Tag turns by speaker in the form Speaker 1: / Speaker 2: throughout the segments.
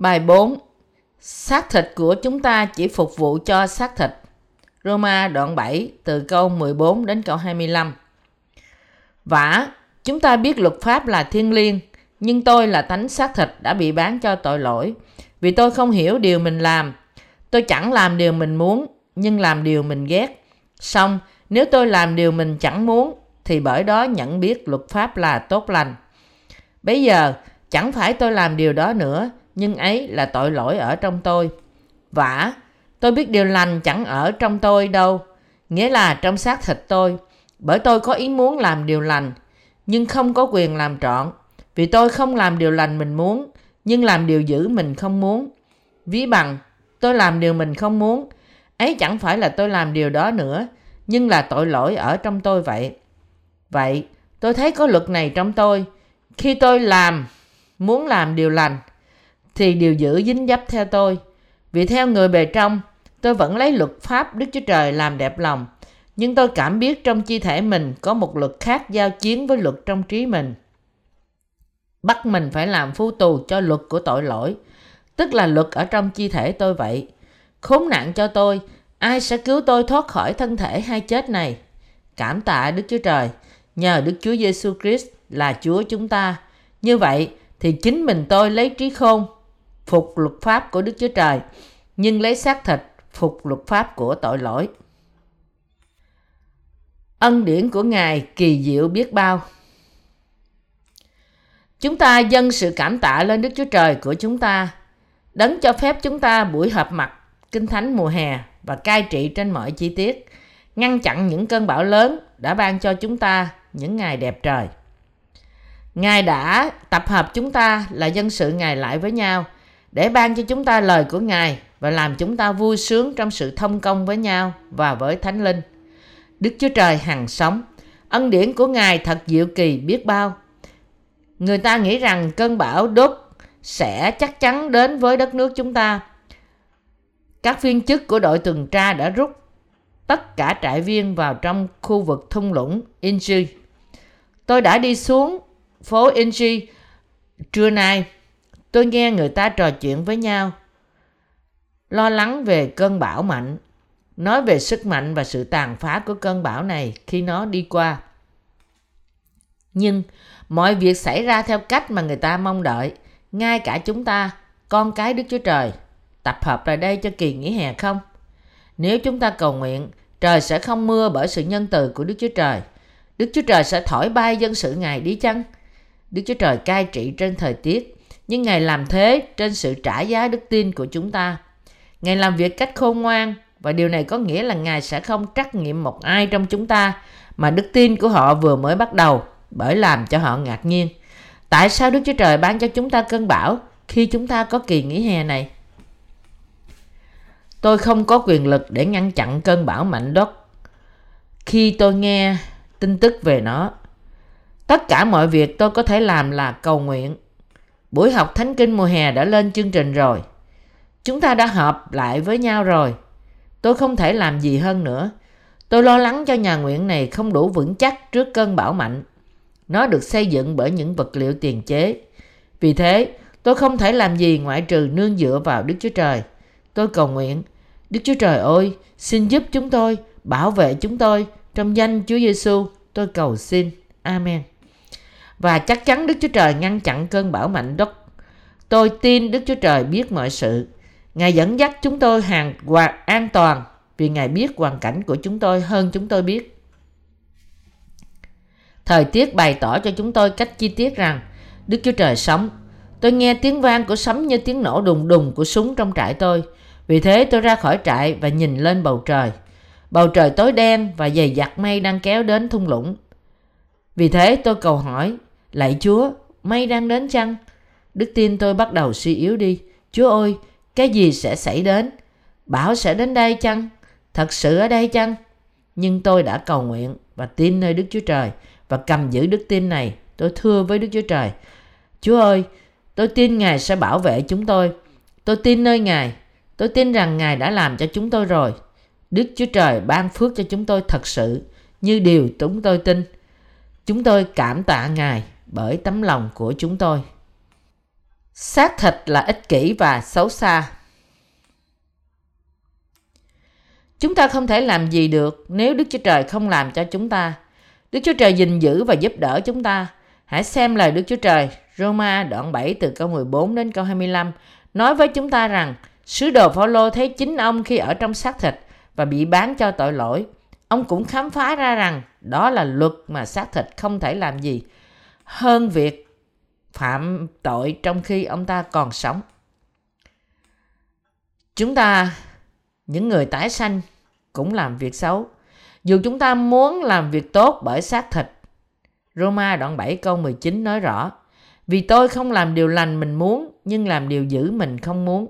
Speaker 1: Bài 4. Xác thịt của chúng ta chỉ phục vụ cho xác thịt. Roma đoạn 7 từ câu 14 đến câu 25. Vả, chúng ta biết luật pháp là thiên liêng, nhưng tôi là tánh xác thịt đã bị bán cho tội lỗi. Vì tôi không hiểu điều mình làm. Tôi chẳng làm điều mình muốn, nhưng làm điều mình ghét. Xong, nếu tôi làm điều mình chẳng muốn, thì bởi đó nhận biết luật pháp là tốt lành. Bây giờ, chẳng phải tôi làm điều đó nữa, nhưng ấy là tội lỗi ở trong tôi. Vả, tôi biết điều lành chẳng ở trong tôi đâu, nghĩa là trong xác thịt tôi, bởi tôi có ý muốn làm điều lành, nhưng không có quyền làm trọn, vì tôi không làm điều lành mình muốn, nhưng làm điều dữ mình không muốn. Ví bằng, tôi làm điều mình không muốn, ấy chẳng phải là tôi làm điều đó nữa, nhưng là tội lỗi ở trong tôi vậy. Vậy, tôi thấy có luật này trong tôi, khi tôi làm, muốn làm điều lành, thì điều giữ dính dấp theo tôi. Vì theo người bề trong, tôi vẫn lấy luật pháp Đức Chúa Trời làm đẹp lòng. Nhưng tôi cảm biết trong chi thể mình có một luật khác giao chiến với luật trong trí mình. Bắt mình phải làm phu tù cho luật của tội lỗi, tức là luật ở trong chi thể tôi vậy. Khốn nạn cho tôi, ai sẽ cứu tôi thoát khỏi thân thể hay chết này? Cảm tạ Đức Chúa Trời, nhờ Đức Chúa Giêsu Christ là Chúa chúng ta. Như vậy thì chính mình tôi lấy trí khôn phục luật pháp của Đức Chúa Trời, nhưng lấy xác thịt phục luật pháp của tội lỗi. Ân điển của Ngài kỳ diệu biết bao. Chúng ta dâng sự cảm tạ lên Đức Chúa Trời của chúng ta, đấng cho phép chúng ta buổi họp mặt Kinh Thánh mùa hè và cai trị trên mọi chi tiết, ngăn chặn những cơn bão lớn đã ban cho chúng ta những ngày đẹp trời. Ngài đã tập hợp chúng ta là dân sự Ngài lại với nhau để ban cho chúng ta lời của Ngài và làm chúng ta vui sướng trong sự thông công với nhau và với Thánh Linh. Đức Chúa Trời hằng sống, ân điển của Ngài thật diệu kỳ biết bao. Người ta nghĩ rằng cơn bão đốt sẽ chắc chắn đến với đất nước chúng ta. Các viên chức của đội tuần tra đã rút tất cả trại viên vào trong khu vực thung lũng Inji. Tôi đã đi xuống phố Inji trưa nay Tôi nghe người ta trò chuyện với nhau, lo lắng về cơn bão mạnh, nói về sức mạnh và sự tàn phá của cơn bão này khi nó đi qua. Nhưng mọi việc xảy ra theo cách mà người ta mong đợi, ngay cả chúng ta, con cái Đức Chúa Trời, tập hợp lại đây cho kỳ nghỉ hè không? Nếu chúng ta cầu nguyện, trời sẽ không mưa bởi sự nhân từ của Đức Chúa Trời. Đức Chúa Trời sẽ thổi bay dân sự Ngài đi chăng? Đức Chúa Trời cai trị trên thời tiết nhưng Ngài làm thế trên sự trả giá đức tin của chúng ta. Ngài làm việc cách khôn ngoan, và điều này có nghĩa là Ngài sẽ không trắc nghiệm một ai trong chúng ta mà đức tin của họ vừa mới bắt đầu, bởi làm cho họ ngạc nhiên. Tại sao Đức Chúa Trời ban cho chúng ta cơn bão khi chúng ta có kỳ nghỉ hè này? Tôi không có quyền lực để ngăn chặn cơn bão mạnh đất khi tôi nghe tin tức về nó. Tất cả mọi việc tôi có thể làm là cầu nguyện Buổi học Thánh Kinh mùa hè đã lên chương trình rồi. Chúng ta đã họp lại với nhau rồi. Tôi không thể làm gì hơn nữa. Tôi lo lắng cho nhà nguyện này không đủ vững chắc trước cơn bão mạnh. Nó được xây dựng bởi những vật liệu tiền chế. Vì thế, tôi không thể làm gì ngoại trừ nương dựa vào Đức Chúa Trời. Tôi cầu nguyện, Đức Chúa Trời ơi, xin giúp chúng tôi, bảo vệ chúng tôi. Trong danh Chúa Giêsu, tôi cầu xin. Amen và chắc chắn Đức Chúa Trời ngăn chặn cơn bão mạnh đất. Tôi tin Đức Chúa Trời biết mọi sự. Ngài dẫn dắt chúng tôi hàng hoạt an toàn, vì Ngài biết hoàn cảnh của chúng tôi hơn chúng tôi biết. Thời tiết bày tỏ cho chúng tôi cách chi tiết rằng Đức Chúa Trời sống. Tôi nghe tiếng vang của sấm như tiếng nổ đùng đùng của súng trong trại tôi. Vì thế tôi ra khỏi trại và nhìn lên bầu trời. Bầu trời tối đen và dày dặt mây đang kéo đến thung lũng. Vì thế tôi cầu hỏi Lạy Chúa, may đang đến chăng? Đức tin tôi bắt đầu suy yếu đi. Chúa ơi, cái gì sẽ xảy đến? Bão sẽ đến đây chăng? Thật sự ở đây chăng? Nhưng tôi đã cầu nguyện và tin nơi Đức Chúa Trời và cầm giữ đức tin này. Tôi thưa với Đức Chúa Trời. Chúa ơi, tôi tin Ngài sẽ bảo vệ chúng tôi. Tôi tin nơi Ngài. Tôi tin rằng Ngài đã làm cho chúng tôi rồi. Đức Chúa Trời ban phước cho chúng tôi thật sự như điều chúng tôi tin. Chúng tôi cảm tạ Ngài bởi tấm lòng của chúng tôi. Xác thịt là ích kỷ và xấu xa. Chúng ta không thể làm gì được nếu đức chúa trời không làm cho chúng ta. Đức chúa trời gìn giữ và giúp đỡ chúng ta. Hãy xem lời đức chúa trời, Roma đoạn 7 từ câu 14 đến câu 25 nói với chúng ta rằng, sứ đồ Phaolô thấy chính ông khi ở trong xác thịt và bị bán cho tội lỗi. Ông cũng khám phá ra rằng đó là luật mà xác thịt không thể làm gì hơn việc phạm tội trong khi ông ta còn sống. Chúng ta, những người tái sanh, cũng làm việc xấu. Dù chúng ta muốn làm việc tốt bởi xác thịt. Roma đoạn 7 câu 19 nói rõ Vì tôi không làm điều lành mình muốn nhưng làm điều dữ mình không muốn.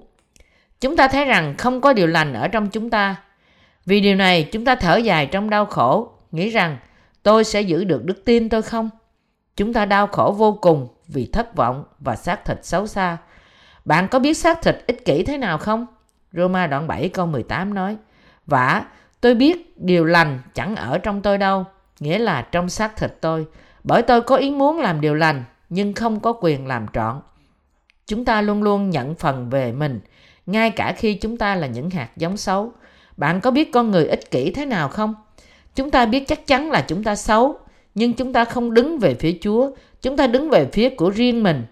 Speaker 1: Chúng ta thấy rằng không có điều lành ở trong chúng ta. Vì điều này chúng ta thở dài trong đau khổ, nghĩ rằng tôi sẽ giữ được đức tin tôi không? Chúng ta đau khổ vô cùng vì thất vọng và xác thịt xấu xa. Bạn có biết xác thịt ích kỷ thế nào không? Roma đoạn 7 câu 18 nói Vả, tôi biết điều lành chẳng ở trong tôi đâu, nghĩa là trong xác thịt tôi. Bởi tôi có ý muốn làm điều lành, nhưng không có quyền làm trọn. Chúng ta luôn luôn nhận phần về mình, ngay cả khi chúng ta là những hạt giống xấu. Bạn có biết con người ích kỷ thế nào không? Chúng ta biết chắc chắn là chúng ta xấu, nhưng chúng ta không đứng về phía Chúa, chúng ta đứng về phía của riêng mình.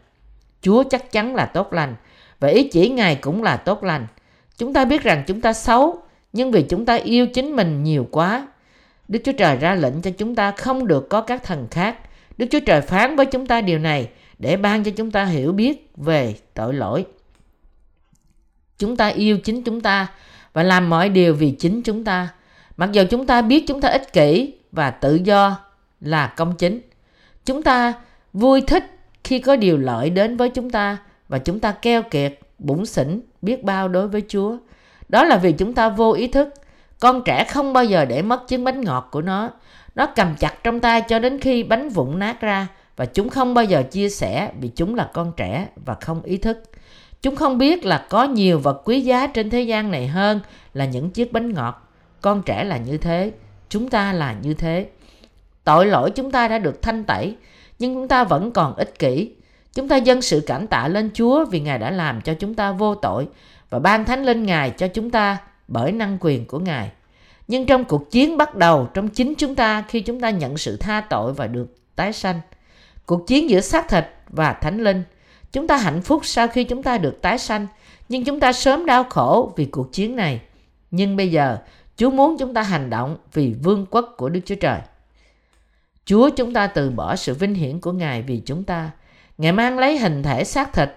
Speaker 1: Chúa chắc chắn là tốt lành, và ý chỉ Ngài cũng là tốt lành. Chúng ta biết rằng chúng ta xấu, nhưng vì chúng ta yêu chính mình nhiều quá. Đức Chúa Trời ra lệnh cho chúng ta không được có các thần khác. Đức Chúa Trời phán với chúng ta điều này để ban cho chúng ta hiểu biết về tội lỗi. Chúng ta yêu chính chúng ta và làm mọi điều vì chính chúng ta. Mặc dù chúng ta biết chúng ta ích kỷ và tự do là công chính. Chúng ta vui thích khi có điều lợi đến với chúng ta và chúng ta keo kiệt, bủn xỉn, biết bao đối với Chúa. Đó là vì chúng ta vô ý thức. Con trẻ không bao giờ để mất chiếc bánh ngọt của nó. Nó cầm chặt trong tay cho đến khi bánh vụn nát ra và chúng không bao giờ chia sẻ vì chúng là con trẻ và không ý thức. Chúng không biết là có nhiều vật quý giá trên thế gian này hơn là những chiếc bánh ngọt. Con trẻ là như thế, chúng ta là như thế. Tội lỗi chúng ta đã được thanh tẩy, nhưng chúng ta vẫn còn ích kỷ. Chúng ta dâng sự cảm tạ lên Chúa vì Ngài đã làm cho chúng ta vô tội và ban thánh lên Ngài cho chúng ta bởi năng quyền của Ngài. Nhưng trong cuộc chiến bắt đầu trong chính chúng ta khi chúng ta nhận sự tha tội và được tái sanh. Cuộc chiến giữa xác thịt và thánh linh. Chúng ta hạnh phúc sau khi chúng ta được tái sanh, nhưng chúng ta sớm đau khổ vì cuộc chiến này. Nhưng bây giờ, Chúa muốn chúng ta hành động vì vương quốc của Đức Chúa Trời. Chúa chúng ta từ bỏ sự vinh hiển của Ngài vì chúng ta. Ngài mang lấy hình thể xác thịt.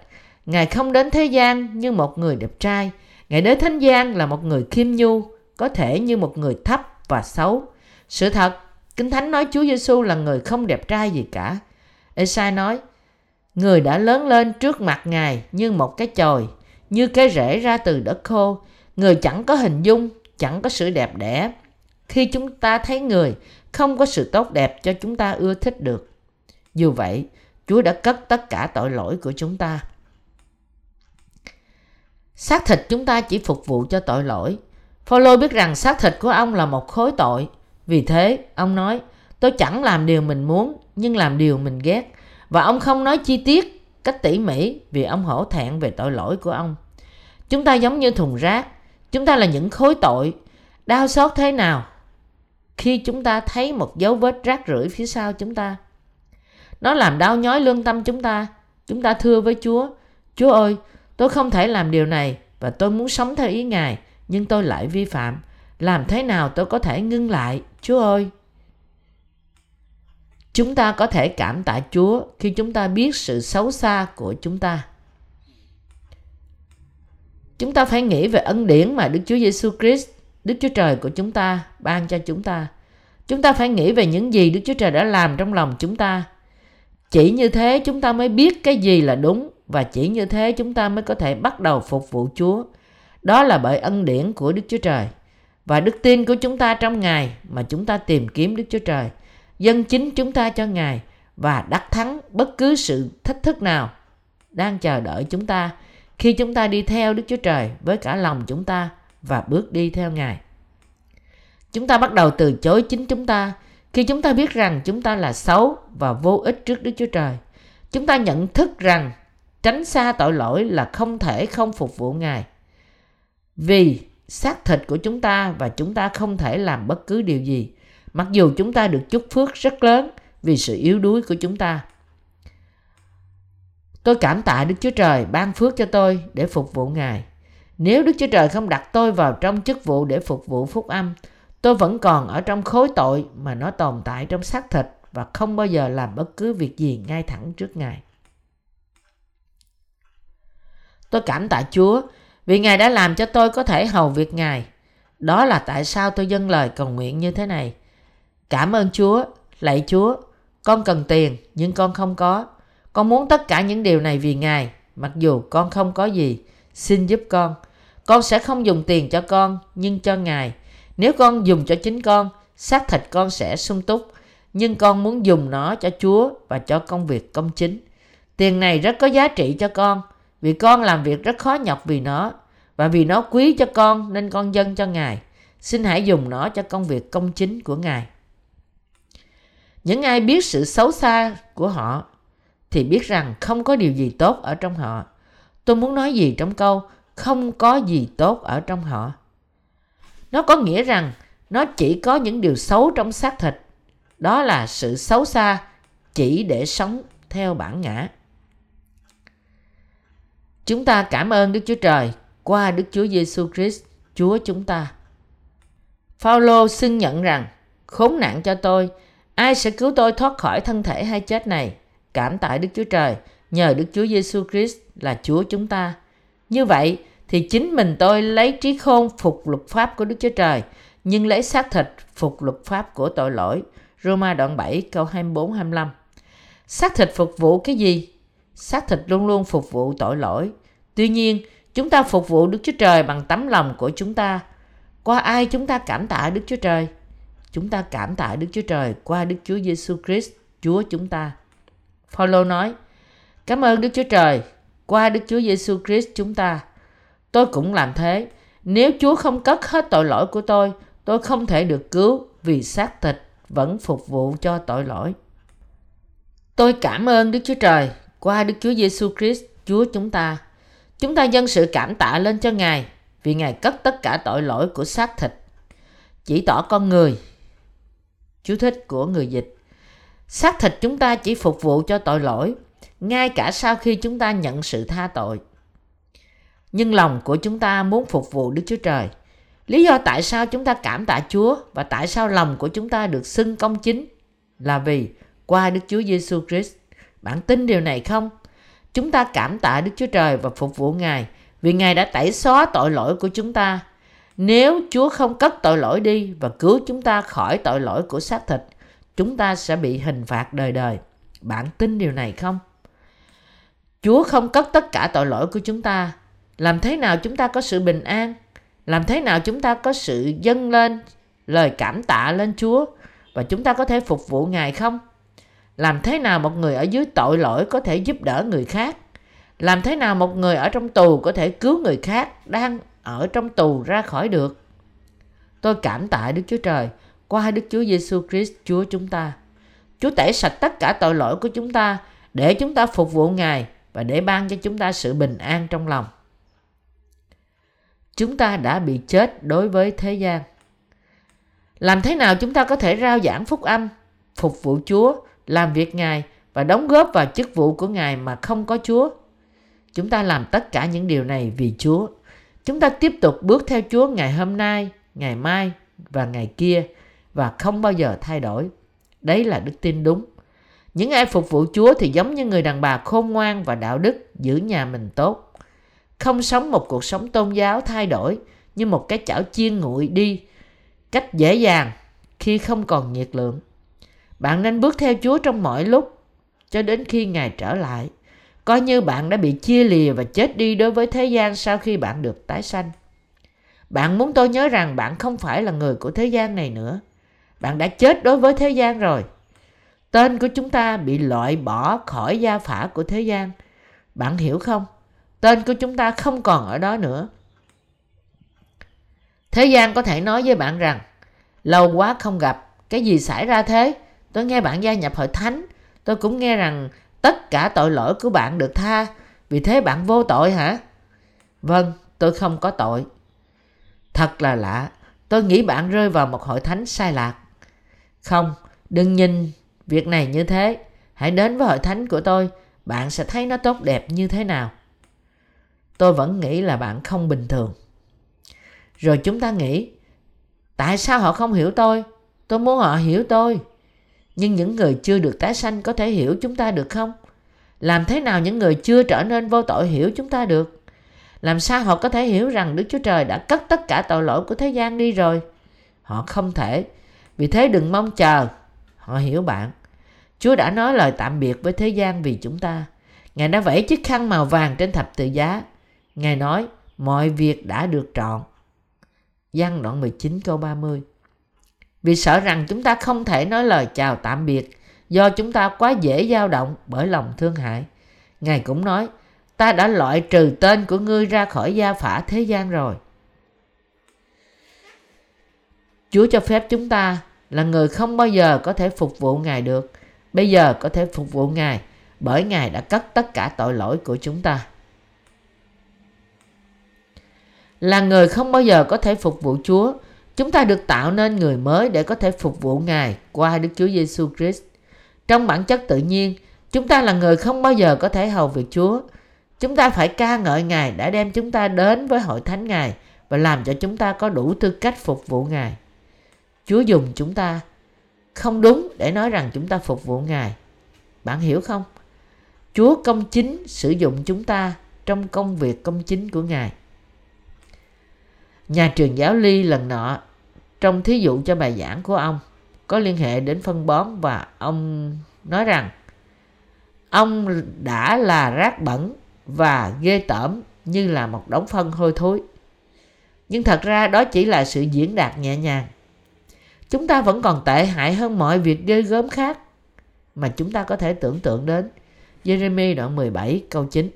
Speaker 1: Ngài không đến thế gian như một người đẹp trai. Ngài đến thế gian là một người khiêm nhu, có thể như một người thấp và xấu. Sự thật, Kinh Thánh nói Chúa Giêsu là người không đẹp trai gì cả. Esai nói, Người đã lớn lên trước mặt Ngài như một cái chồi, như cái rễ ra từ đất khô. Người chẳng có hình dung, chẳng có sự đẹp đẽ. Khi chúng ta thấy người, không có sự tốt đẹp cho chúng ta ưa thích được. Dù vậy, Chúa đã cất tất cả tội lỗi của chúng ta. Xác thịt chúng ta chỉ phục vụ cho tội lỗi. Phaolô biết rằng xác thịt của ông là một khối tội. Vì thế, ông nói, tôi chẳng làm điều mình muốn, nhưng làm điều mình ghét. Và ông không nói chi tiết, cách tỉ mỉ vì ông hổ thẹn về tội lỗi của ông. Chúng ta giống như thùng rác. Chúng ta là những khối tội. Đau xót thế nào khi chúng ta thấy một dấu vết rác rưởi phía sau chúng ta. Nó làm đau nhói lương tâm chúng ta. Chúng ta thưa với Chúa, Chúa ơi, tôi không thể làm điều này và tôi muốn sống theo ý Ngài, nhưng tôi lại vi phạm. Làm thế nào tôi có thể ngưng lại, Chúa ơi? Chúng ta có thể cảm tạ Chúa khi chúng ta biết sự xấu xa của chúng ta. Chúng ta phải nghĩ về ân điển mà Đức Chúa Giêsu Christ, Đức Chúa Trời của chúng ta ban cho chúng ta. Chúng ta phải nghĩ về những gì Đức Chúa Trời đã làm trong lòng chúng ta. Chỉ như thế chúng ta mới biết cái gì là đúng và chỉ như thế chúng ta mới có thể bắt đầu phục vụ Chúa. Đó là bởi ân điển của Đức Chúa Trời và đức tin của chúng ta trong Ngài mà chúng ta tìm kiếm Đức Chúa Trời dân chính chúng ta cho Ngài và đắc thắng bất cứ sự thách thức nào đang chờ đợi chúng ta khi chúng ta đi theo Đức Chúa Trời với cả lòng chúng ta và bước đi theo Ngài. Chúng ta bắt đầu từ chối chính chúng ta khi chúng ta biết rằng chúng ta là xấu và vô ích trước Đức Chúa Trời. Chúng ta nhận thức rằng tránh xa tội lỗi là không thể không phục vụ Ngài. Vì xác thịt của chúng ta và chúng ta không thể làm bất cứ điều gì, mặc dù chúng ta được chúc phước rất lớn vì sự yếu đuối của chúng ta. Tôi cảm tạ Đức Chúa Trời ban phước cho tôi để phục vụ Ngài. Nếu Đức Chúa Trời không đặt tôi vào trong chức vụ để phục vụ phúc âm, tôi vẫn còn ở trong khối tội mà nó tồn tại trong xác thịt và không bao giờ làm bất cứ việc gì ngay thẳng trước Ngài. Tôi cảm tạ Chúa vì Ngài đã làm cho tôi có thể hầu việc Ngài. Đó là tại sao tôi dâng lời cầu nguyện như thế này. Cảm ơn Chúa, lạy Chúa, con cần tiền nhưng con không có. Con muốn tất cả những điều này vì Ngài, mặc dù con không có gì. Xin giúp con. Con sẽ không dùng tiền cho con, nhưng cho Ngài. Nếu con dùng cho chính con, xác thịt con sẽ sung túc. Nhưng con muốn dùng nó cho Chúa và cho công việc công chính. Tiền này rất có giá trị cho con, vì con làm việc rất khó nhọc vì nó. Và vì nó quý cho con nên con dâng cho Ngài. Xin hãy dùng nó cho công việc công chính của Ngài. Những ai biết sự xấu xa của họ thì biết rằng không có điều gì tốt ở trong họ. Tôi muốn nói gì trong câu không có gì tốt ở trong họ. Nó có nghĩa rằng nó chỉ có những điều xấu trong xác thịt. Đó là sự xấu xa chỉ để sống theo bản ngã. Chúng ta cảm ơn Đức Chúa Trời qua Đức Chúa Giêsu Christ, Chúa chúng ta. Phaolô xưng nhận rằng khốn nạn cho tôi, ai sẽ cứu tôi thoát khỏi thân thể hay chết này? Cảm tạ Đức Chúa Trời, nhờ Đức Chúa Giêsu Christ là Chúa chúng ta. Như vậy thì chính mình tôi lấy trí khôn phục luật pháp của Đức Chúa Trời, nhưng lấy xác thịt phục luật pháp của tội lỗi. Roma đoạn 7 câu 24 25. Xác thịt phục vụ cái gì? Xác thịt luôn luôn phục vụ tội lỗi. Tuy nhiên, chúng ta phục vụ Đức Chúa Trời bằng tấm lòng của chúng ta. Qua ai chúng ta cảm tạ Đức Chúa Trời? Chúng ta cảm tạ Đức Chúa Trời qua Đức Chúa Giêsu Christ, Chúa chúng ta. Phaolô nói: Cảm ơn Đức Chúa Trời qua Đức Chúa Giêsu Christ chúng ta. Tôi cũng làm thế. Nếu Chúa không cất hết tội lỗi của tôi, tôi không thể được cứu vì xác thịt vẫn phục vụ cho tội lỗi. Tôi cảm ơn Đức Chúa Trời qua Đức Chúa Giêsu Christ, Chúa chúng ta. Chúng ta dâng sự cảm tạ lên cho Ngài vì Ngài cất tất cả tội lỗi của xác thịt, chỉ tỏ con người. Chú thích của người dịch. Xác thịt chúng ta chỉ phục vụ cho tội lỗi, ngay cả sau khi chúng ta nhận sự tha tội. Nhưng lòng của chúng ta muốn phục vụ Đức Chúa Trời. Lý do tại sao chúng ta cảm tạ Chúa và tại sao lòng của chúng ta được xưng công chính là vì qua Đức Chúa Giêsu Christ. Bạn tin điều này không? Chúng ta cảm tạ Đức Chúa Trời và phục vụ Ngài vì Ngài đã tẩy xóa tội lỗi của chúng ta. Nếu Chúa không cất tội lỗi đi và cứu chúng ta khỏi tội lỗi của xác thịt, chúng ta sẽ bị hình phạt đời đời. Bạn tin điều này không? Chúa không cất tất cả tội lỗi của chúng ta. Làm thế nào chúng ta có sự bình an? Làm thế nào chúng ta có sự dâng lên, lời cảm tạ lên Chúa và chúng ta có thể phục vụ Ngài không? Làm thế nào một người ở dưới tội lỗi có thể giúp đỡ người khác? Làm thế nào một người ở trong tù có thể cứu người khác đang ở trong tù ra khỏi được? Tôi cảm tạ Đức Chúa Trời qua Đức Chúa Giêsu Christ, Chúa chúng ta. Chúa tẩy sạch tất cả tội lỗi của chúng ta để chúng ta phục vụ Ngài và để ban cho chúng ta sự bình an trong lòng. Chúng ta đã bị chết đối với thế gian. Làm thế nào chúng ta có thể rao giảng phúc âm, phục vụ Chúa, làm việc Ngài và đóng góp vào chức vụ của Ngài mà không có Chúa? Chúng ta làm tất cả những điều này vì Chúa. Chúng ta tiếp tục bước theo Chúa ngày hôm nay, ngày mai và ngày kia và không bao giờ thay đổi. Đấy là đức tin đúng. Những ai phục vụ Chúa thì giống như người đàn bà khôn ngoan và đạo đức, giữ nhà mình tốt. Không sống một cuộc sống tôn giáo thay đổi, như một cái chảo chiên nguội đi cách dễ dàng khi không còn nhiệt lượng. Bạn nên bước theo Chúa trong mọi lúc, cho đến khi Ngài trở lại. Coi như bạn đã bị chia lìa và chết đi đối với thế gian sau khi bạn được tái sanh. Bạn muốn tôi nhớ rằng bạn không phải là người của thế gian này nữa. Bạn đã chết đối với thế gian rồi. Tên của chúng ta bị loại bỏ khỏi gia phả của thế gian. Bạn hiểu không? Tên của chúng ta không còn ở đó nữa. Thế gian có thể nói với bạn rằng lâu quá không gặp, cái gì xảy ra thế? Tôi nghe bạn gia nhập hội thánh, tôi cũng nghe rằng tất cả tội lỗi của bạn được tha Vì thế bạn vô tội hả? Vâng, tôi không có tội. Thật là lạ, tôi nghĩ bạn rơi vào một hội thánh sai lạc. Không, đừng nhìn việc này như thế. Hãy đến với hội thánh của tôi, bạn sẽ thấy nó tốt đẹp như thế nào. Tôi vẫn nghĩ là bạn không bình thường. Rồi chúng ta nghĩ, tại sao họ không hiểu tôi? Tôi muốn họ hiểu tôi. Nhưng những người chưa được tái sanh có thể hiểu chúng ta được không? Làm thế nào những người chưa trở nên vô tội hiểu chúng ta được? Làm sao họ có thể hiểu rằng Đức Chúa Trời đã cất tất cả tội lỗi của thế gian đi rồi? Họ không thể. Vì thế đừng mong chờ. Họ hiểu bạn. Chúa đã nói lời tạm biệt với thế gian vì chúng ta. Ngài đã vẫy chiếc khăn màu vàng trên thập tự giá. Ngài nói, mọi việc đã được trọn. Giăng đoạn 19 câu 30 Vì sợ rằng chúng ta không thể nói lời chào tạm biệt do chúng ta quá dễ dao động bởi lòng thương hại. Ngài cũng nói, ta đã loại trừ tên của ngươi ra khỏi gia phả thế gian rồi. Chúa cho phép chúng ta là người không bao giờ có thể phục vụ Ngài được. Bây giờ có thể phục vụ Ngài bởi Ngài đã cất tất cả tội lỗi của chúng ta. Là người không bao giờ có thể phục vụ Chúa, chúng ta được tạo nên người mới để có thể phục vụ Ngài qua Đức Chúa Giêsu Christ. Trong bản chất tự nhiên, chúng ta là người không bao giờ có thể hầu việc Chúa. Chúng ta phải ca ngợi Ngài đã đem chúng ta đến với hội thánh Ngài và làm cho chúng ta có đủ tư cách phục vụ Ngài. Chúa dùng chúng ta không đúng để nói rằng chúng ta phục vụ Ngài. Bạn hiểu không? Chúa công chính sử dụng chúng ta trong công việc công chính của Ngài. Nhà trường giáo ly lần nọ, trong thí dụ cho bài giảng của ông, có liên hệ đến phân bón và ông nói rằng, ông đã là rác bẩn và ghê tởm như là một đống phân hôi thối. Nhưng thật ra đó chỉ là sự diễn đạt nhẹ nhàng. Chúng ta vẫn còn tệ hại hơn mọi việc ghê gớm khác mà chúng ta có thể tưởng tượng đến. Jeremy đoạn 17 câu 9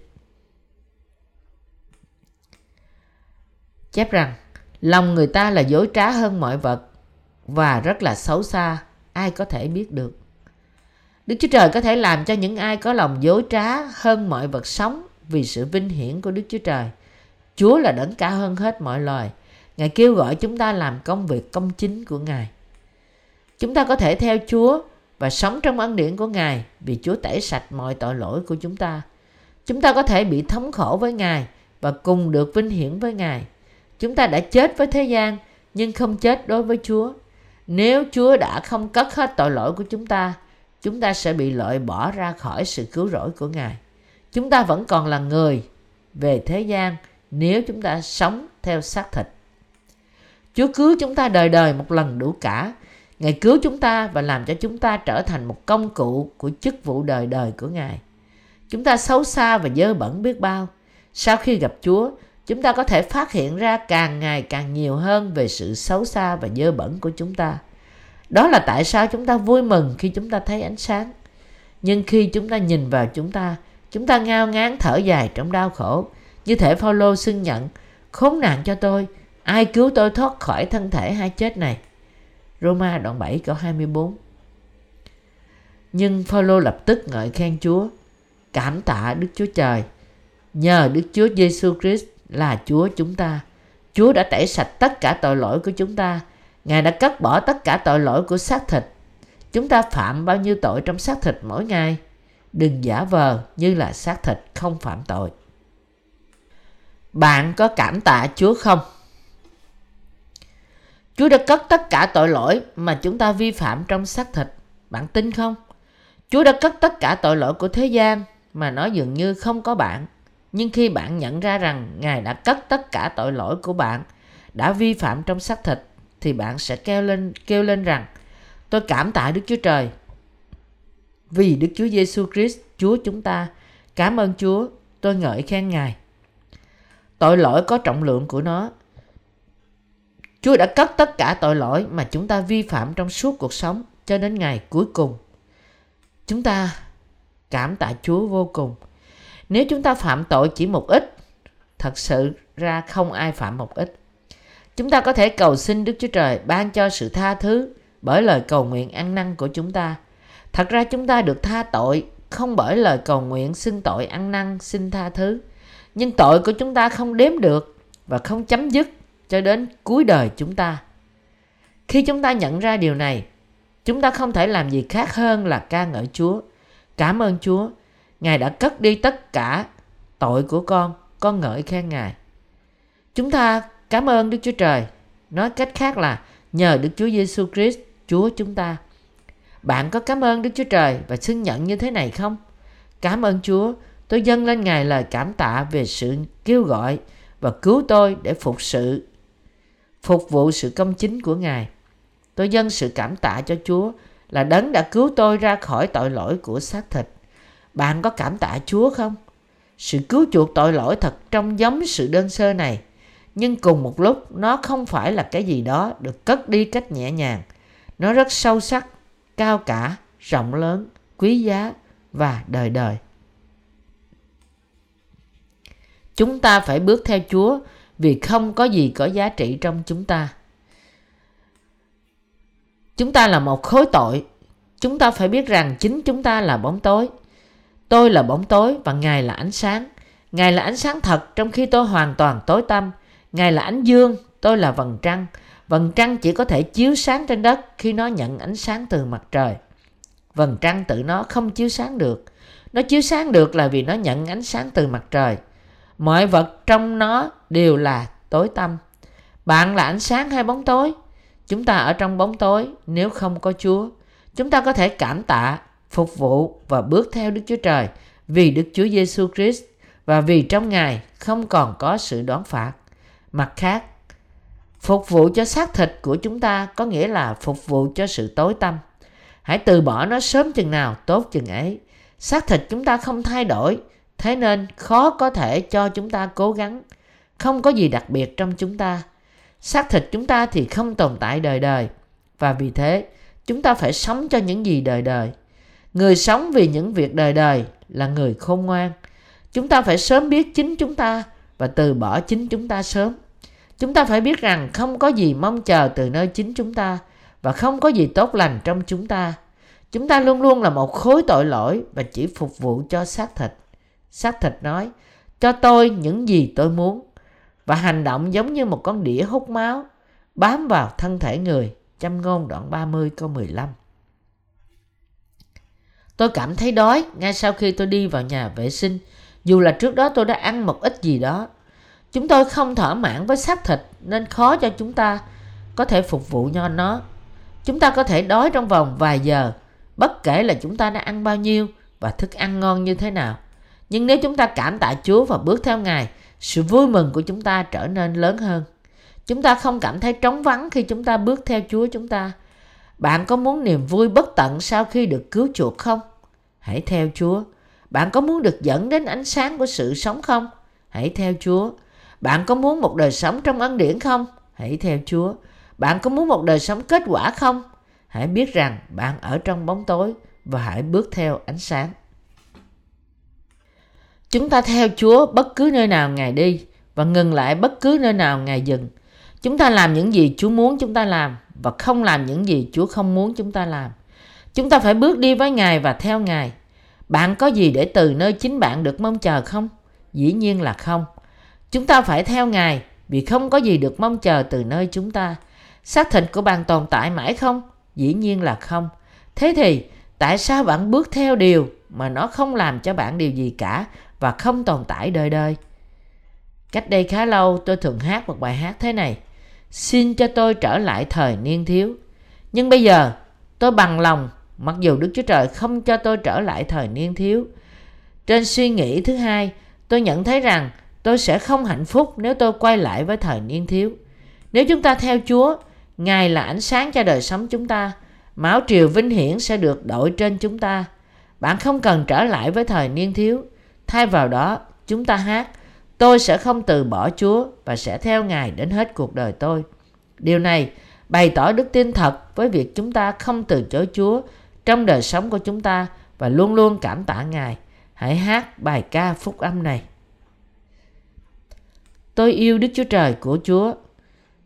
Speaker 1: Chép rằng Lòng người ta là dối trá hơn mọi vật và rất là xấu xa, ai có thể biết được. Đức Chúa Trời có thể làm cho những ai có lòng dối trá hơn mọi vật sống vì sự vinh hiển của Đức Chúa Trời. Chúa là đấng cao hơn hết mọi loài. Ngài kêu gọi chúng ta làm công việc công chính của Ngài. Chúng ta có thể theo Chúa và sống trong ân điển của Ngài vì Chúa tẩy sạch mọi tội lỗi của chúng ta. Chúng ta có thể bị thống khổ với Ngài và cùng được vinh hiển với Ngài. Chúng ta đã chết với thế gian nhưng không chết đối với Chúa. Nếu Chúa đã không cất hết tội lỗi của chúng ta, chúng ta sẽ bị loại bỏ ra khỏi sự cứu rỗi của Ngài. Chúng ta vẫn còn là người về thế gian nếu chúng ta sống theo xác thịt. Chúa cứu chúng ta đời đời một lần đủ cả. Ngài cứu chúng ta và làm cho chúng ta trở thành một công cụ của chức vụ đời đời của Ngài. Chúng ta xấu xa và dơ bẩn biết bao. Sau khi gặp Chúa, chúng ta có thể phát hiện ra càng ngày càng nhiều hơn về sự xấu xa và dơ bẩn của chúng ta đó là tại sao chúng ta vui mừng khi chúng ta thấy ánh sáng nhưng khi chúng ta nhìn vào chúng ta chúng ta ngao ngán thở dài trong đau khổ như thể Phaolô xưng nhận khốn nạn cho tôi ai cứu tôi thoát khỏi thân thể hai chết này Roma đoạn 7 câu 24 nhưng Phaolô lập tức ngợi khen Chúa, cảm tạ Đức Chúa Trời nhờ Đức Chúa Giêsu Christ là Chúa chúng ta. Chúa đã tẩy sạch tất cả tội lỗi của chúng ta. Ngài đã cắt bỏ tất cả tội lỗi của xác thịt. Chúng ta phạm bao nhiêu tội trong xác thịt mỗi ngày? Đừng giả vờ như là xác thịt không phạm tội. Bạn có cảm tạ Chúa không? Chúa đã cất tất cả tội lỗi mà chúng ta vi phạm trong xác thịt. Bạn tin không? Chúa đã cất tất cả tội lỗi của thế gian mà nó dường như không có bạn. Nhưng khi bạn nhận ra rằng Ngài đã cất tất cả tội lỗi của bạn, đã vi phạm trong xác thịt, thì bạn sẽ kêu lên kêu lên rằng, tôi cảm tạ Đức Chúa Trời vì Đức Chúa Giêsu Christ, Chúa chúng ta, cảm ơn Chúa, tôi ngợi khen Ngài tội lỗi có trọng lượng của nó Chúa đã cất tất cả tội lỗi mà chúng ta vi phạm trong suốt cuộc sống cho đến ngày cuối cùng chúng ta cảm tạ Chúa vô cùng nếu chúng ta phạm tội chỉ một ít, thật sự ra không ai phạm một ít. Chúng ta có thể cầu xin Đức Chúa Trời ban cho sự tha thứ bởi lời cầu nguyện ăn năn của chúng ta. Thật ra chúng ta được tha tội không bởi lời cầu nguyện xin tội ăn năn xin tha thứ nhưng tội của chúng ta không đếm được và không chấm dứt cho đến cuối đời chúng ta. Khi chúng ta nhận ra điều này chúng ta không thể làm gì khác hơn là ca ngợi chúa. Cảm ơn chúa ngài đã cất đi tất cả tội của con con ngợi khen ngài. Chúng ta cảm ơn đức chúa trời. Nói cách khác là nhờ đức chúa giêsu christ chúa chúng ta. Bạn có cảm ơn Đức Chúa Trời và xưng nhận như thế này không? Cảm ơn Chúa, tôi dâng lên Ngài lời cảm tạ về sự kêu gọi và cứu tôi để phục sự phục vụ sự công chính của Ngài. Tôi dâng sự cảm tạ cho Chúa là đấng đã cứu tôi ra khỏi tội lỗi của xác thịt. Bạn có cảm tạ Chúa không? Sự cứu chuộc tội lỗi thật trong giống sự đơn sơ này, nhưng cùng một lúc nó không phải là cái gì đó được cất đi cách nhẹ nhàng. Nó rất sâu sắc cao cả, rộng lớn, quý giá và đời đời. Chúng ta phải bước theo Chúa vì không có gì có giá trị trong chúng ta. Chúng ta là một khối tội. Chúng ta phải biết rằng chính chúng ta là bóng tối. Tôi là bóng tối và Ngài là ánh sáng. Ngài là ánh sáng thật trong khi tôi hoàn toàn tối tăm. Ngài là ánh dương, tôi là vầng trăng. Vầng trăng chỉ có thể chiếu sáng trên đất khi nó nhận ánh sáng từ mặt trời. Vầng trăng tự nó không chiếu sáng được. Nó chiếu sáng được là vì nó nhận ánh sáng từ mặt trời. Mọi vật trong nó đều là tối tâm. Bạn là ánh sáng hay bóng tối? Chúng ta ở trong bóng tối nếu không có Chúa. Chúng ta có thể cảm tạ, phục vụ và bước theo Đức Chúa Trời vì Đức Chúa Giêsu Christ và vì trong Ngài không còn có sự đoán phạt. Mặt khác, Phục vụ cho xác thịt của chúng ta có nghĩa là phục vụ cho sự tối tâm. Hãy từ bỏ nó sớm chừng nào tốt chừng ấy. Xác thịt chúng ta không thay đổi, thế nên khó có thể cho chúng ta cố gắng. Không có gì đặc biệt trong chúng ta. Xác thịt chúng ta thì không tồn tại đời đời. Và vì thế, chúng ta phải sống cho những gì đời đời. Người sống vì những việc đời đời là người khôn ngoan. Chúng ta phải sớm biết chính chúng ta và từ bỏ chính chúng ta sớm. Chúng ta phải biết rằng không có gì mong chờ từ nơi chính chúng ta và không có gì tốt lành trong chúng ta. Chúng ta luôn luôn là một khối tội lỗi và chỉ phục vụ cho xác thịt. Xác thịt nói, cho tôi những gì tôi muốn và hành động giống như một con đĩa hút máu bám vào thân thể người. Châm ngôn đoạn 30 câu 15 Tôi cảm thấy đói ngay sau khi tôi đi vào nhà vệ sinh. Dù là trước đó tôi đã ăn một ít gì đó Chúng tôi không thỏa mãn với xác thịt nên khó cho chúng ta có thể phục vụ cho nó. Chúng ta có thể đói trong vòng vài giờ, bất kể là chúng ta đã ăn bao nhiêu và thức ăn ngon như thế nào. Nhưng nếu chúng ta cảm tạ Chúa và bước theo Ngài, sự vui mừng của chúng ta trở nên lớn hơn. Chúng ta không cảm thấy trống vắng khi chúng ta bước theo Chúa chúng ta. Bạn có muốn niềm vui bất tận sau khi được cứu chuộc không? Hãy theo Chúa. Bạn có muốn được dẫn đến ánh sáng của sự sống không? Hãy theo Chúa. Bạn có muốn một đời sống trong ân điển không? Hãy theo Chúa. Bạn có muốn một đời sống kết quả không? Hãy biết rằng bạn ở trong bóng tối và hãy bước theo ánh sáng. Chúng ta theo Chúa bất cứ nơi nào Ngài đi và ngừng lại bất cứ nơi nào Ngài dừng. Chúng ta làm những gì Chúa muốn chúng ta làm và không làm những gì Chúa không muốn chúng ta làm. Chúng ta phải bước đi với Ngài và theo Ngài. Bạn có gì để từ nơi chính bạn được mong chờ không? Dĩ nhiên là không. Chúng ta phải theo Ngài vì không có gì được mong chờ từ nơi chúng ta. Xác thịt của bạn tồn tại mãi không? Dĩ nhiên là không. Thế thì tại sao bạn bước theo điều mà nó không làm cho bạn điều gì cả và không tồn tại đời đời? Cách đây khá lâu tôi thường hát một bài hát thế này. Xin cho tôi trở lại thời niên thiếu. Nhưng bây giờ tôi bằng lòng mặc dù Đức Chúa Trời không cho tôi trở lại thời niên thiếu. Trên suy nghĩ thứ hai, tôi nhận thấy rằng tôi sẽ không hạnh phúc nếu tôi quay lại với thời niên thiếu. Nếu chúng ta theo Chúa, Ngài là ánh sáng cho đời sống chúng ta, máu triều vinh hiển sẽ được đội trên chúng ta. Bạn không cần trở lại với thời niên thiếu. Thay vào đó, chúng ta hát, tôi sẽ không từ bỏ Chúa và sẽ theo Ngài đến hết cuộc đời tôi. Điều này bày tỏ đức tin thật với việc chúng ta không từ chối Chúa trong đời sống của chúng ta và luôn luôn cảm tạ Ngài. Hãy hát bài ca phúc âm này. Tôi yêu Đức Chúa Trời của Chúa.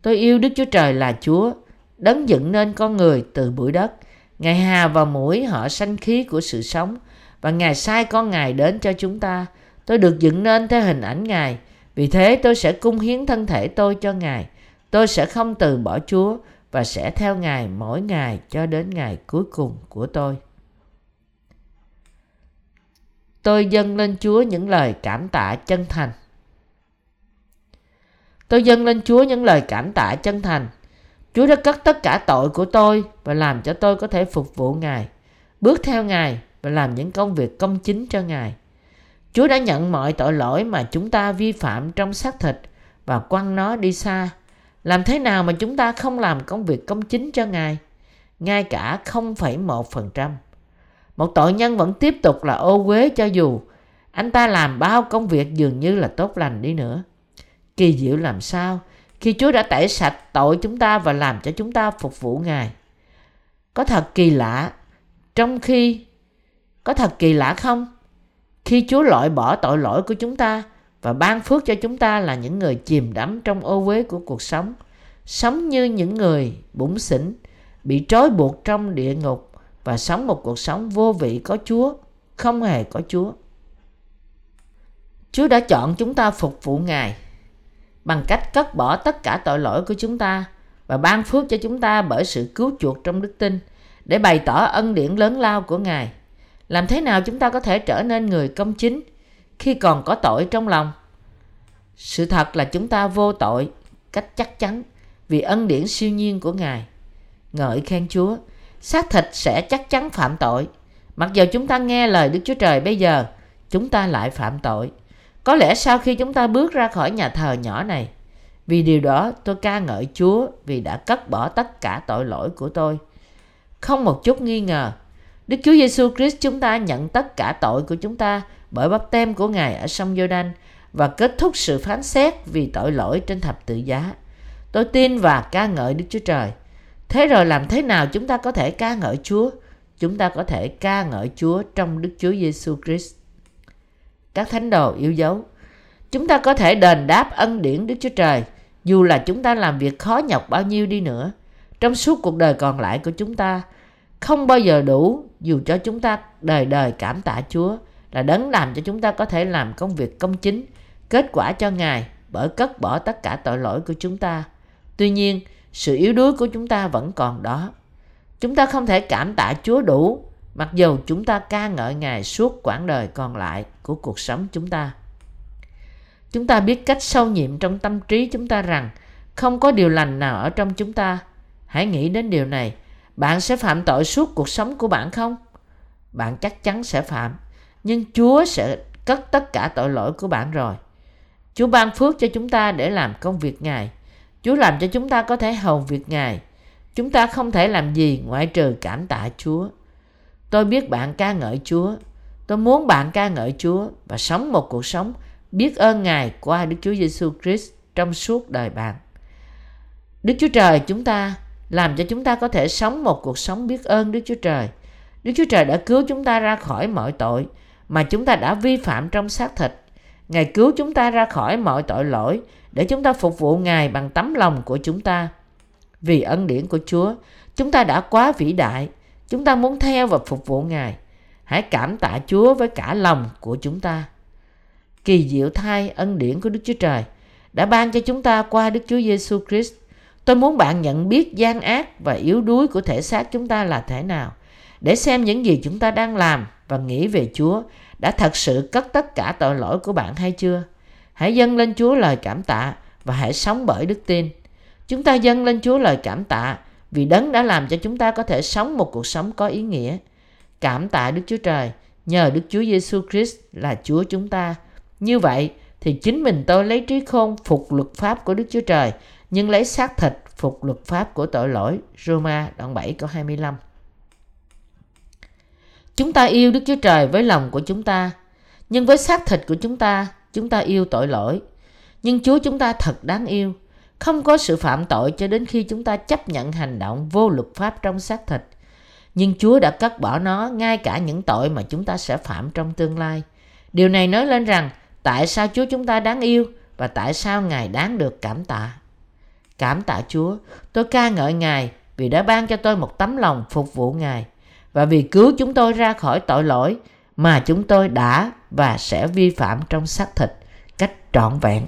Speaker 1: Tôi yêu Đức Chúa Trời là Chúa, đấng dựng nên con người từ bụi đất. Ngài hà vào mũi họ sanh khí của sự sống và Ngài sai con Ngài đến cho chúng ta. Tôi được dựng nên theo hình ảnh Ngài. Vì thế tôi sẽ cung hiến thân thể tôi cho Ngài. Tôi sẽ không từ bỏ Chúa và sẽ theo Ngài mỗi ngày cho đến ngày cuối cùng của tôi. Tôi dâng lên Chúa những lời cảm tạ chân thành. Tôi dâng lên Chúa những lời cảm tạ chân thành. Chúa đã cất tất cả tội của tôi và làm cho tôi có thể phục vụ Ngài, bước theo Ngài và làm những công việc công chính cho Ngài. Chúa đã nhận mọi tội lỗi mà chúng ta vi phạm trong xác thịt và quăng nó đi xa. Làm thế nào mà chúng ta không làm công việc công chính cho Ngài? Ngay cả 0,1%. Một tội nhân vẫn tiếp tục là ô uế cho dù anh ta làm bao công việc dường như là tốt lành đi nữa. Kỳ diệu làm sao khi Chúa đã tẩy sạch tội chúng ta và làm cho chúng ta phục vụ Ngài. Có thật kỳ lạ, trong khi có thật kỳ lạ không? Khi Chúa loại bỏ tội lỗi của chúng ta và ban phước cho chúng ta là những người chìm đắm trong ô uế của cuộc sống, sống như những người bủn xỉn, bị trói buộc trong địa ngục và sống một cuộc sống vô vị có Chúa, không hề có Chúa. Chúa đã chọn chúng ta phục vụ Ngài bằng cách cất bỏ tất cả tội lỗi của chúng ta và ban phước cho chúng ta bởi sự cứu chuộc trong đức tin để bày tỏ ân điển lớn lao của Ngài. Làm thế nào chúng ta có thể trở nên người công chính khi còn có tội trong lòng? Sự thật là chúng ta vô tội cách chắc chắn vì ân điển siêu nhiên của Ngài. Ngợi khen Chúa, xác thịt sẽ chắc chắn phạm tội. Mặc dù chúng ta nghe lời Đức Chúa Trời bây giờ, chúng ta lại phạm tội. Có lẽ sau khi chúng ta bước ra khỏi nhà thờ nhỏ này, vì điều đó tôi ca ngợi Chúa vì đã cất bỏ tất cả tội lỗi của tôi. Không một chút nghi ngờ, Đức Chúa Giêsu Christ chúng ta nhận tất cả tội của chúng ta bởi bắp tem của Ngài ở sông Giô-đanh và kết thúc sự phán xét vì tội lỗi trên thập tự giá. Tôi tin và ca ngợi Đức Chúa Trời. Thế rồi làm thế nào chúng ta có thể ca ngợi Chúa? Chúng ta có thể ca ngợi Chúa trong Đức Chúa Giêsu Christ các thánh đồ yêu dấu. Chúng ta có thể đền đáp ân điển Đức Chúa Trời, dù là chúng ta làm việc khó nhọc bao nhiêu đi nữa. Trong suốt cuộc đời còn lại của chúng ta không bao giờ đủ dù cho chúng ta đời đời cảm tạ Chúa là đấng làm cho chúng ta có thể làm công việc công chính kết quả cho Ngài bởi cất bỏ tất cả tội lỗi của chúng ta. Tuy nhiên, sự yếu đuối của chúng ta vẫn còn đó. Chúng ta không thể cảm tạ Chúa đủ mặc dù chúng ta ca ngợi Ngài suốt quãng đời còn lại của cuộc sống chúng ta. Chúng ta biết cách sâu nhiệm trong tâm trí chúng ta rằng không có điều lành nào ở trong chúng ta. Hãy nghĩ đến điều này. Bạn sẽ phạm tội suốt cuộc sống của bạn không? Bạn chắc chắn sẽ phạm. Nhưng Chúa sẽ cất tất cả tội lỗi của bạn rồi. Chúa ban phước cho chúng ta để làm công việc Ngài. Chúa làm cho chúng ta có thể hầu việc Ngài. Chúng ta không thể làm gì ngoại trừ cảm tạ Chúa. Tôi biết bạn ca ngợi Chúa. Tôi muốn bạn ca ngợi Chúa và sống một cuộc sống biết ơn Ngài qua Đức Chúa Giêsu Christ trong suốt đời bạn. Đức Chúa Trời chúng ta làm cho chúng ta có thể sống một cuộc sống biết ơn Đức Chúa Trời. Đức Chúa Trời đã cứu chúng ta ra khỏi mọi tội mà chúng ta đã vi phạm trong xác thịt. Ngài cứu chúng ta ra khỏi mọi tội lỗi để chúng ta phục vụ Ngài bằng tấm lòng của chúng ta. Vì ân điển của Chúa, chúng ta đã quá vĩ đại Chúng ta muốn theo và phục vụ Ngài. Hãy cảm tạ Chúa với cả lòng của chúng ta. Kỳ diệu thay ân điển của Đức Chúa Trời đã ban cho chúng ta qua Đức Chúa Giêsu Christ. Tôi muốn bạn nhận biết gian ác và yếu đuối của thể xác chúng ta là thế nào để xem những gì chúng ta đang làm và nghĩ về Chúa đã thật sự cất tất cả tội lỗi của bạn hay chưa. Hãy dâng lên Chúa lời cảm tạ và hãy sống bởi đức tin. Chúng ta dâng lên Chúa lời cảm tạ vì đấng đã làm cho chúng ta có thể sống một cuộc sống có ý nghĩa. Cảm tạ Đức Chúa Trời, nhờ Đức Chúa Giêsu Christ là Chúa chúng ta. Như vậy thì chính mình tôi lấy trí khôn phục luật pháp của Đức Chúa Trời, nhưng lấy xác thịt phục luật pháp của tội lỗi. Roma đoạn 7 câu 25. Chúng ta yêu Đức Chúa Trời với lòng của chúng ta, nhưng với xác thịt của chúng ta, chúng ta yêu tội lỗi. Nhưng Chúa chúng ta thật đáng yêu không có sự phạm tội cho đến khi chúng ta chấp nhận hành động vô luật pháp trong xác thịt. Nhưng Chúa đã cắt bỏ nó ngay cả những tội mà chúng ta sẽ phạm trong tương lai. Điều này nói lên rằng tại sao Chúa chúng ta đáng yêu và tại sao Ngài đáng được cảm tạ. Cảm tạ Chúa, tôi ca ngợi Ngài vì đã ban cho tôi một tấm lòng phục vụ Ngài và vì cứu chúng tôi ra khỏi tội lỗi mà chúng tôi đã và sẽ vi phạm trong xác thịt cách trọn vẹn.